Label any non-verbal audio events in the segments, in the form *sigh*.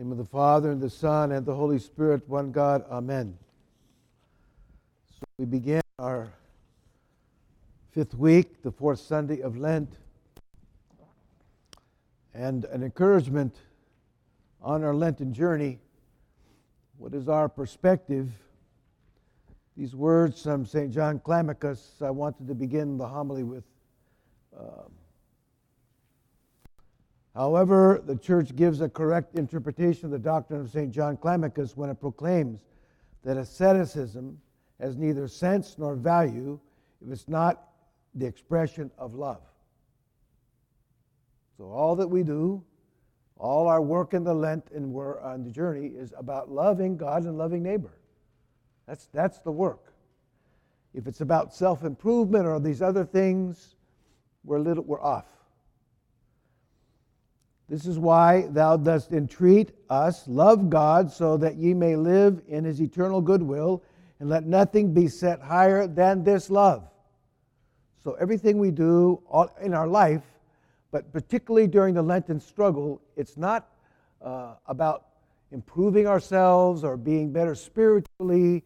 name of the Father, and the Son, and the Holy Spirit, one God. Amen. So we begin our fifth week, the fourth Sunday of Lent, and an encouragement on our Lenten journey. What is our perspective? These words from St. John Climacus, I wanted to begin the homily with. Um, However, the church gives a correct interpretation of the doctrine of St. John Climacus when it proclaims that asceticism has neither sense nor value if it's not the expression of love. So, all that we do, all our work in the Lent and we're on uh, the journey is about loving God and loving neighbor. That's, that's the work. If it's about self improvement or these other things, we're, little, we're off. This is why thou dost entreat us, love God, so that ye may live in his eternal goodwill, and let nothing be set higher than this love. So, everything we do in our life, but particularly during the Lenten struggle, it's not uh, about improving ourselves or being better spiritually.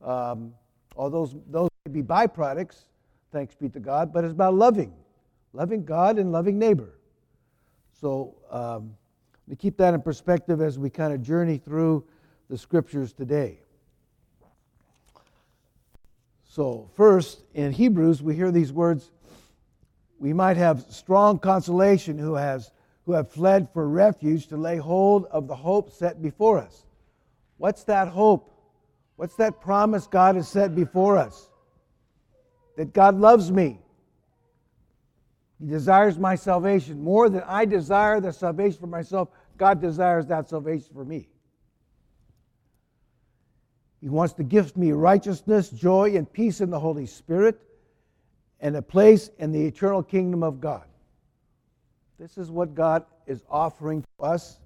Um, all those, those may be byproducts, thanks be to God, but it's about loving, loving God and loving neighbor. So um, to keep that in perspective as we kind of journey through the scriptures today. So, first, in Hebrews, we hear these words We might have strong consolation who, has, who have fled for refuge to lay hold of the hope set before us. What's that hope? What's that promise God has set before us? That God loves me, he desires my salvation more than I desire the salvation for myself. God desires that salvation for me. He wants to gift me righteousness, joy, and peace in the Holy Spirit and a place in the eternal kingdom of God. This is what God is offering to us.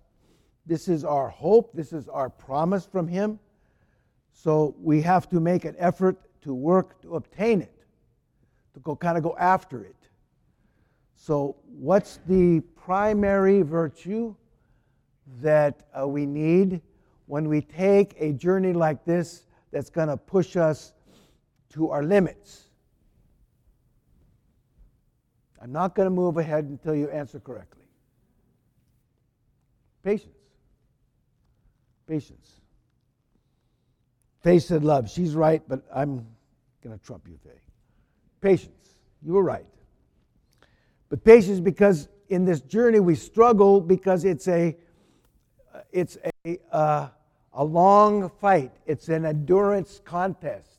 This is our hope. This is our promise from Him. So we have to make an effort to work to obtain it, to go kind of go after it. So, what's the primary virtue that uh, we need when we take a journey like this that's going to push us to our limits? I'm not going to move ahead until you answer correctly. Patience. Patience. Faye said love. She's right, but I'm going to trump you, Faye. Patience. You were right. But patience because in this journey we struggle because it's a it's a uh, a long fight. It's an endurance contest.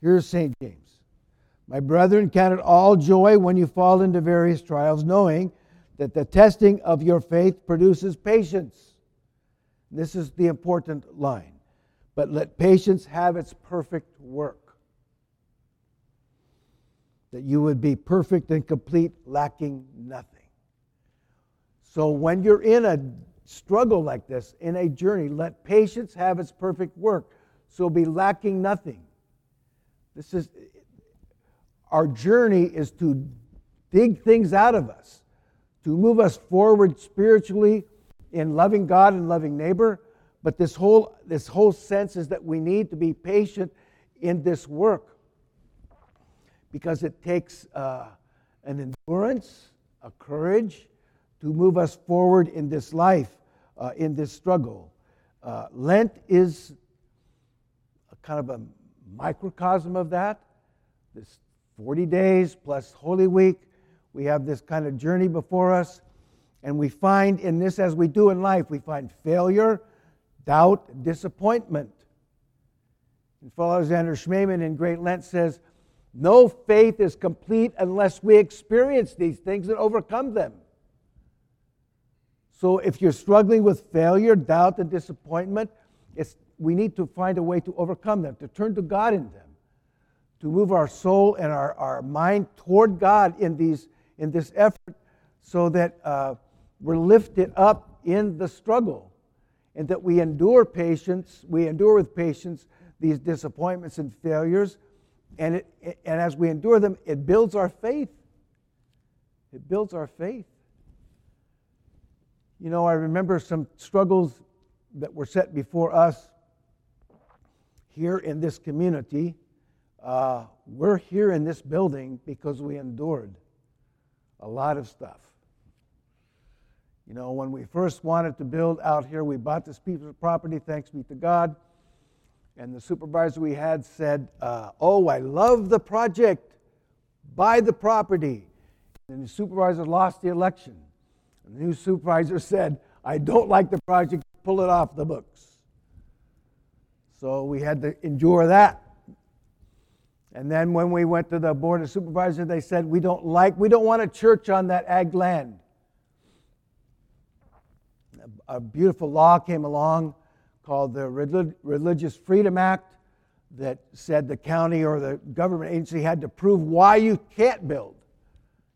Here's St. James. My brethren, count it all joy when you fall into various trials, knowing that the testing of your faith produces patience. This is the important line. But let patience have its perfect work that you would be perfect and complete, lacking nothing. So when you're in a struggle like this, in a journey, let patience have its perfect work. So be lacking nothing. This is our journey is to dig things out of us, to move us forward spiritually in loving God and loving neighbor. But this whole, this whole sense is that we need to be patient in this work because it takes uh, an endurance, a courage to move us forward in this life, uh, in this struggle. Uh, Lent is a kind of a microcosm of that. This 40 days plus Holy Week, we have this kind of journey before us. And we find in this, as we do in life, we find failure, doubt, disappointment. And Father Alexander Schmemann in Great Lent says, no faith is complete unless we experience these things and overcome them. So if you're struggling with failure, doubt, and disappointment, we need to find a way to overcome them, to turn to God in them, to move our soul and our, our mind toward God in, these, in this effort so that uh, we're lifted up in the struggle and that we endure patience, we endure with patience these disappointments and failures and, it, and as we endure them, it builds our faith. It builds our faith. You know, I remember some struggles that were set before us here in this community. Uh, we're here in this building because we endured a lot of stuff. You know, when we first wanted to build out here, we bought this piece of property, thanks be to God. And the supervisor we had said, uh, Oh, I love the project, buy the property. And the supervisor lost the election. And the new supervisor *laughs* said, I don't like the project, pull it off the books. So we had to endure that. And then when we went to the board of supervisors, they said, We don't like, we don't want a church on that ag land. A beautiful law came along called the Religious Freedom Act that said the county or the government agency had to prove why you can't build.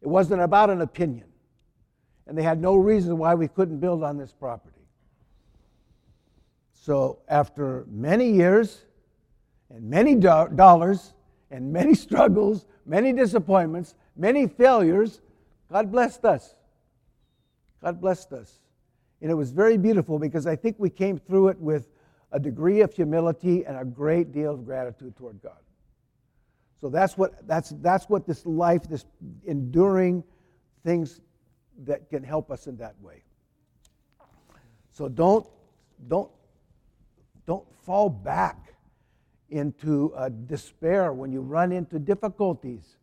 It wasn't about an opinion. And they had no reason why we couldn't build on this property. So, after many years and many do- dollars and many *laughs* struggles, many disappointments, many failures, God blessed us. God blessed us. And it was very beautiful because I think we came through it with a degree of humility and a great deal of gratitude toward God. So that's what, that's, that's what this life, this enduring things that can help us in that way. So don't, don't, don't fall back into uh, despair when you run into difficulties.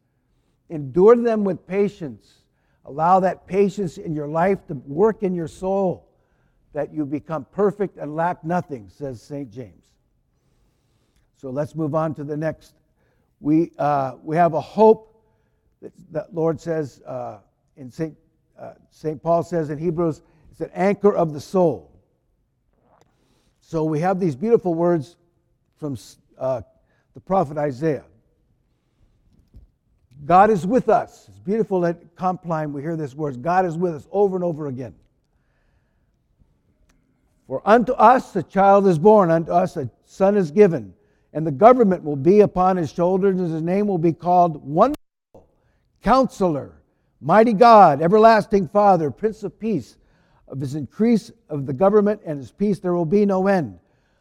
Endure them with patience. Allow that patience in your life to work in your soul that you become perfect and lack nothing, says St. James. So let's move on to the next. We, uh, we have a hope that, that Lord says uh, in St. Uh, St. Paul says in Hebrews, it's an anchor of the soul. So we have these beautiful words from uh, the prophet Isaiah. God is with us. It's beautiful at Compline we hear this words God is with us over and over again. For unto us a child is born, unto us a son is given, and the government will be upon his shoulders, and his name will be called Wonderful, Counselor, Mighty God, Everlasting Father, Prince of Peace. Of his increase of the government and his peace there will be no end.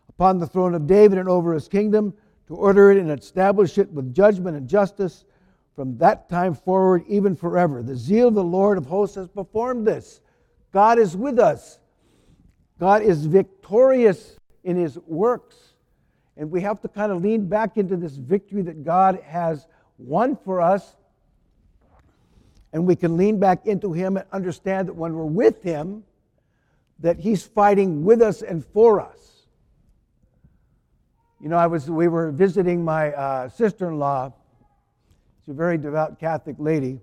Upon the throne of David and over his kingdom, to order it and establish it with judgment and justice from that time forward, even forever. The zeal of the Lord of hosts has performed this. God is with us. God is victorious in his works. And we have to kind of lean back into this victory that God has won for us. And we can lean back into him and understand that when we're with him, that he's fighting with us and for us. You know, I was, we were visiting my uh, sister in law. She's a very devout Catholic lady.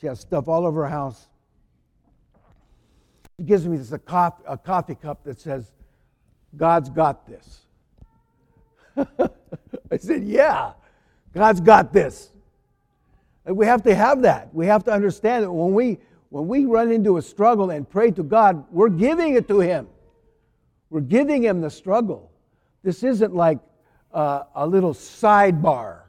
She has stuff all over her house. She gives me this a coffee, a coffee cup that says, God's got this. *laughs* I said, Yeah, God's got this. And we have to have that. We have to understand that when we when we run into a struggle and pray to God, we're giving it to Him. We're giving Him the struggle. This isn't like uh, a little sidebar.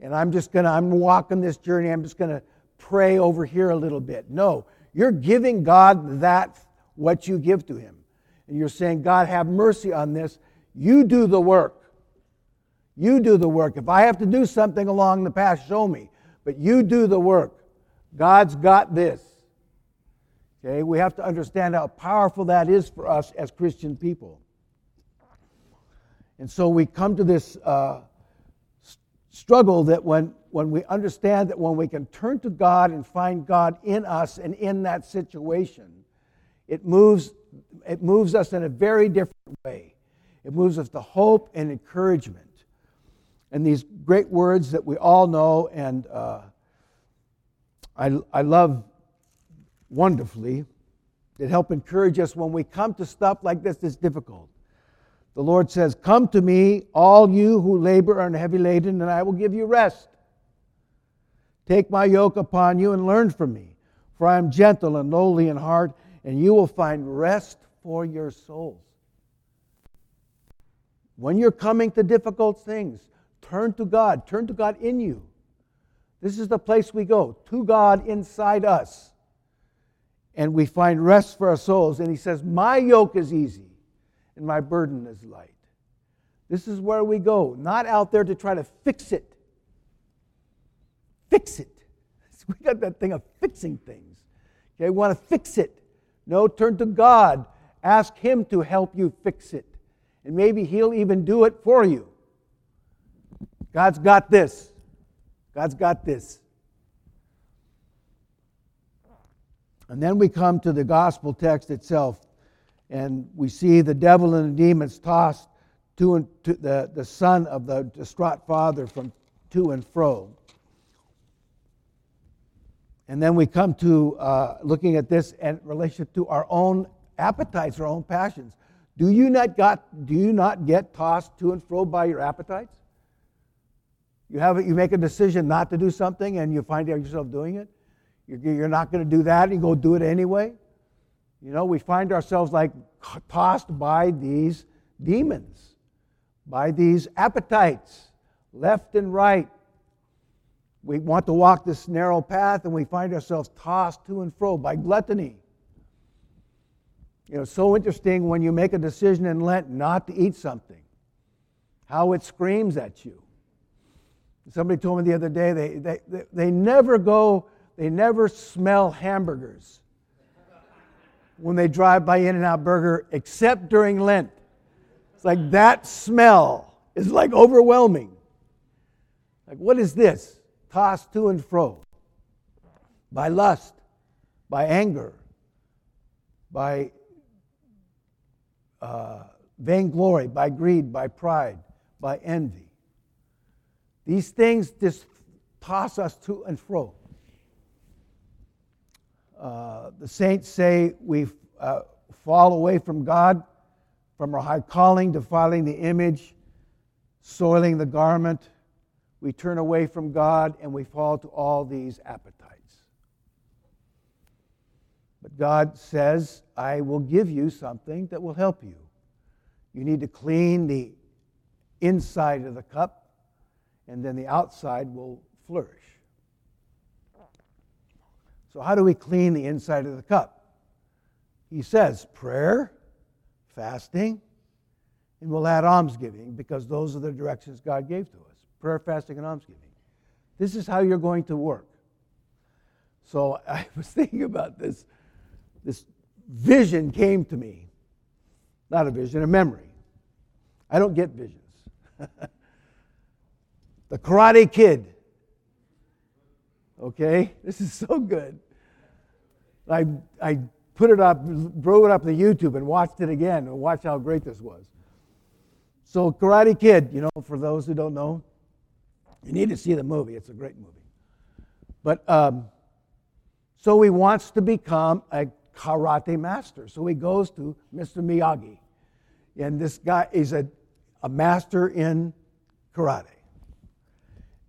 And I'm just going to, I'm walking this journey, I'm just going to pray over here a little bit. No, you're giving God that, what you give to Him. And you're saying, God, have mercy on this. You do the work. You do the work. If I have to do something along the path, show me. But you do the work. God's got this. Okay, we have to understand how powerful that is for us as Christian people. And so we come to this uh, struggle that when, when we understand that when we can turn to God and find God in us and in that situation, it moves, it moves us in a very different way. It moves us to hope and encouragement. And these great words that we all know and uh, I, I love wonderfully that help encourage us when we come to stuff like this that's difficult. The Lord says, Come to me, all you who labor and are heavy laden, and I will give you rest. Take my yoke upon you and learn from me, for I am gentle and lowly in heart, and you will find rest for your souls. When you're coming to difficult things, turn to God, turn to God in you. This is the place we go to God inside us. and we find rest for our souls. And he says, My yoke is easy and my burden is light. This is where we go, not out there to try to fix it. Fix it. *laughs* We got that thing of fixing things. Okay, we want to fix it. No, turn to God. Ask Him to help you fix it. And maybe He'll even do it for you. God's got this. God's got this. And then we come to the gospel text itself, and we see the devil and the demons tossed to and to the, the son of the distraught father from to and fro. And then we come to uh, looking at this in relation to our own appetites, our own passions. Do you not got, do you not get tossed to and fro by your appetites? You have you make a decision not to do something and you find yourself doing it. You're not going to do that, and you go do it anyway. You know, we find ourselves like tossed by these demons, by these appetites, left and right. We want to walk this narrow path, and we find ourselves tossed to and fro by gluttony. You know, so interesting when you make a decision in Lent not to eat something, how it screams at you. Somebody told me the other day they, they, they, they never go they never smell hamburgers when they drive by In N Out Burger, except during Lent. It's like that smell is like overwhelming. Like, what is this? Tossed to and fro by lust, by anger, by uh, vainglory, by greed, by pride, by envy. These things just toss us to and fro. Uh, the saints say we uh, fall away from God, from our high calling, defiling the image, soiling the garment. We turn away from God and we fall to all these appetites. But God says, I will give you something that will help you. You need to clean the inside of the cup, and then the outside will flourish. So, how do we clean the inside of the cup? He says prayer, fasting, and we'll add almsgiving because those are the directions God gave to us prayer, fasting, and almsgiving. This is how you're going to work. So, *laughs* I was thinking about this. This vision came to me. Not a vision, a memory. I don't get visions. *laughs* the Karate Kid. Okay? This is so good. I, I put it up, drove it up to YouTube and watched it again and watched how great this was. So, Karate Kid, you know, for those who don't know, you need to see the movie. It's a great movie. But um, so he wants to become a karate master. So he goes to Mr. Miyagi. And this guy is a, a master in karate.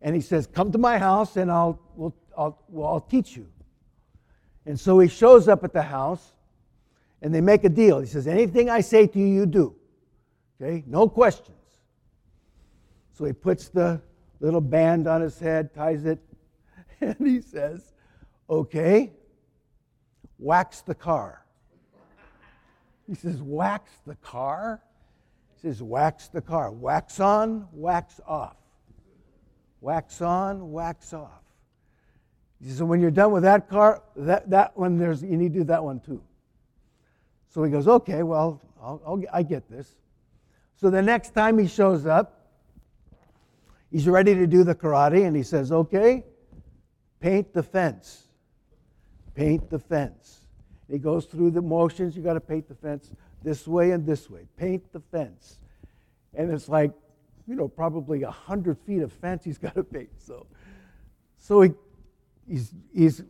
And he says, Come to my house and I'll, we'll, I'll, well, I'll teach you. And so he shows up at the house and they make a deal. He says, Anything I say to you, you do. Okay? No questions. So he puts the little band on his head, ties it, *laughs* and he says, Okay, wax the car. He says, Wax the car? He says, Wax the car. Wax on, wax off. Wax on, wax off. He says, so when you're done with that car, that, that one, there's, you need to do that one too. So he goes, okay, well, I'll, I'll, I get this. So the next time he shows up, he's ready to do the karate, and he says, okay, paint the fence. Paint the fence. He goes through the motions. You got to paint the fence this way and this way. Paint the fence. And it's like, you know, probably a hundred feet of fence he's got to paint. So, so he he's, he's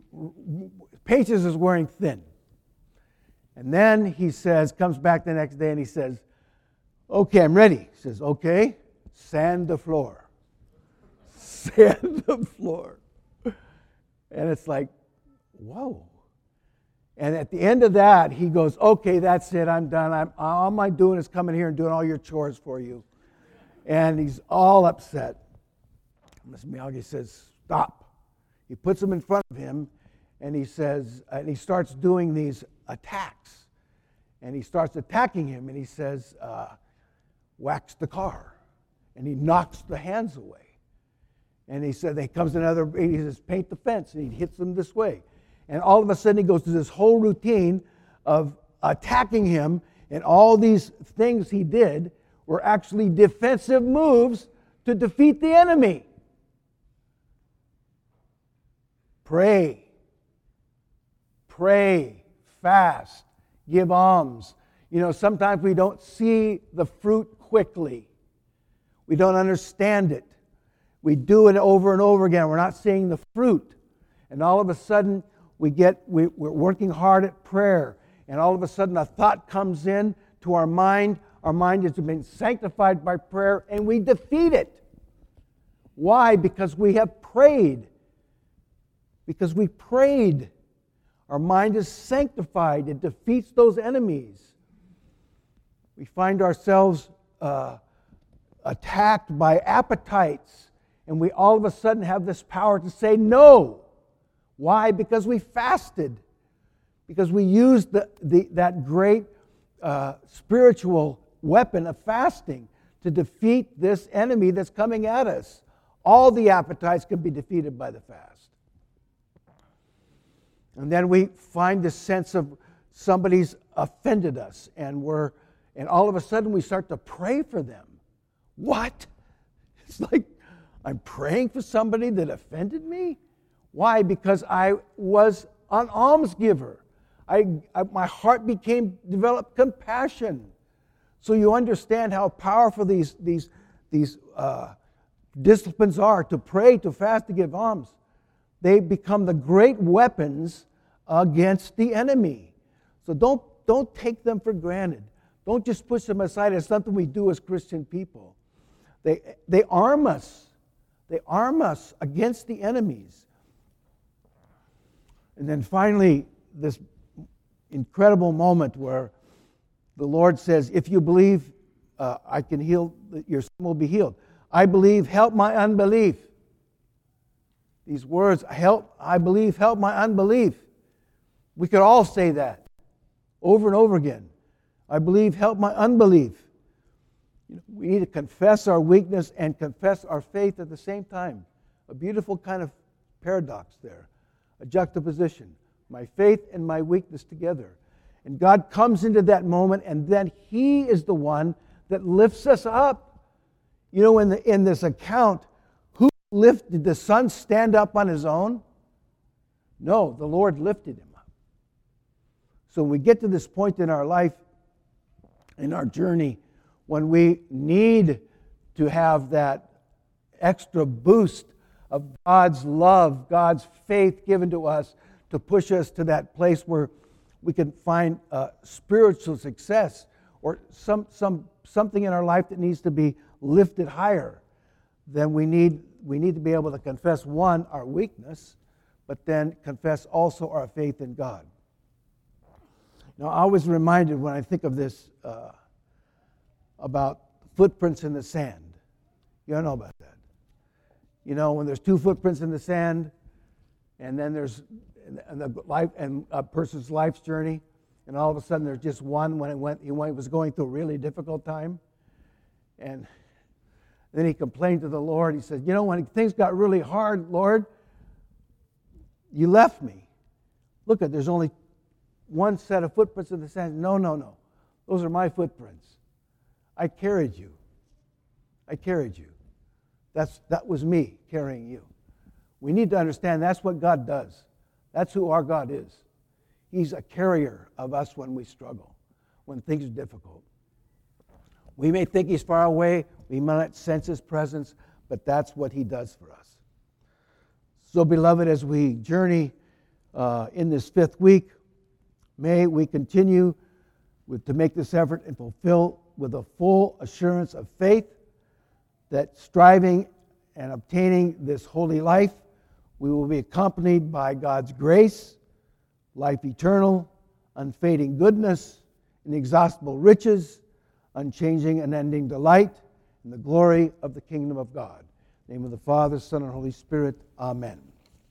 Patience is wearing thin. And then he says, comes back the next day and he says, Okay, I'm ready. He says, Okay, sand the floor. *laughs* Sand the floor. And it's like, whoa. And at the end of that, he goes, Okay, that's it. I'm done. I'm, all I'm doing is coming here and doing all your chores for you. And he's all upset. Miss Miyagi says, Stop. He puts them in front of him, and he says, and he starts doing these attacks. And he starts attacking him, and he says, uh, wax the car. And he knocks the hands away. And he said, he comes another, he says, paint the fence, and he hits them this way. And all of a sudden, he goes through this whole routine of attacking him, and all these things he did were actually defensive moves to defeat the enemy. Pray. Pray. Fast. Give alms. You know, sometimes we don't see the fruit quickly, we don't understand it. We do it over and over again. We're not seeing the fruit. And all of a sudden, we get, we, we're working hard at prayer. And all of a sudden, a thought comes in to our mind. Our mind has been sanctified by prayer, and we defeat it. Why? Because we have prayed because we prayed. Our mind is sanctified, it defeats those enemies. We find ourselves uh, attacked by appetites, and we all of a sudden have this power to say no. Why? Because we fasted, because we used the, the, that great uh, spiritual weapon of fasting to defeat this enemy that's coming at us. All the appetites can be defeated by the fast. And then we find this sense of somebody's offended us, and we're and all of a sudden we start to pray for them. What? *laughs* It's like I'm praying for somebody that offended me? Why? Because I was an almsgiver. I, I, my heart became developed compassion. So you understand how powerful these, these, these uh, disciplines are to pray, to fast, to give alms they become the great weapons against the enemy. So don't, don't take them for granted. Don't just push them aside as something we do as Christian people. They, they arm us. They arm us against the enemies. And then finally, this incredible moment where the Lord says, If you believe, uh, I can heal, your sin will be healed. I believe, help my unbelief. These words, help, I believe, help my unbelief. We could all say that over and over again. I believe, help my unbelief. we need to confess our weakness and confess our faith at the same time. A beautiful kind of paradox there, a juxtaposition. My faith and my weakness together. And God comes into that moment, and then He is the one that lifts us up. You know, in, the, in this account, lift, did the son stand up on his own? No, the Lord lifted him up. So we get to this point in our life, in our journey, when we need to have that extra boost of God's love, God's faith given to us to push us to that place where we can find uh, spiritual success or some, some, something in our life that needs to be lifted higher, then we need we need to be able to confess one, our weakness, but then confess also our faith in God. Now, I was reminded when I think of this uh, about footprints in the sand. You don't know about that. You know, when there's two footprints in the sand, and then there's and the life and a person's life's journey, and all of a sudden there's just one when it went he was going through a really difficult time, and then he complained to the Lord. He said, You know, when things got really hard, Lord, you left me. Look at there's only one set of footprints in the sand. No, no, no. Those are my footprints. I carried you. I carried you. That's, that was me carrying you. We need to understand that's what God does. That's who our God is. He's a carrier of us when we struggle, when things are difficult. We may think He's far away, we might not sense his presence, but that's what he does for us. So, beloved, as we journey uh, in this fifth week, may we continue with, to make this effort and fulfill with a full assurance of faith that striving and obtaining this holy life, we will be accompanied by God's grace, life eternal, unfading goodness, inexhaustible riches, unchanging and ending delight and the glory of the kingdom of God. name of the Father, Son, and Holy Spirit. Amen.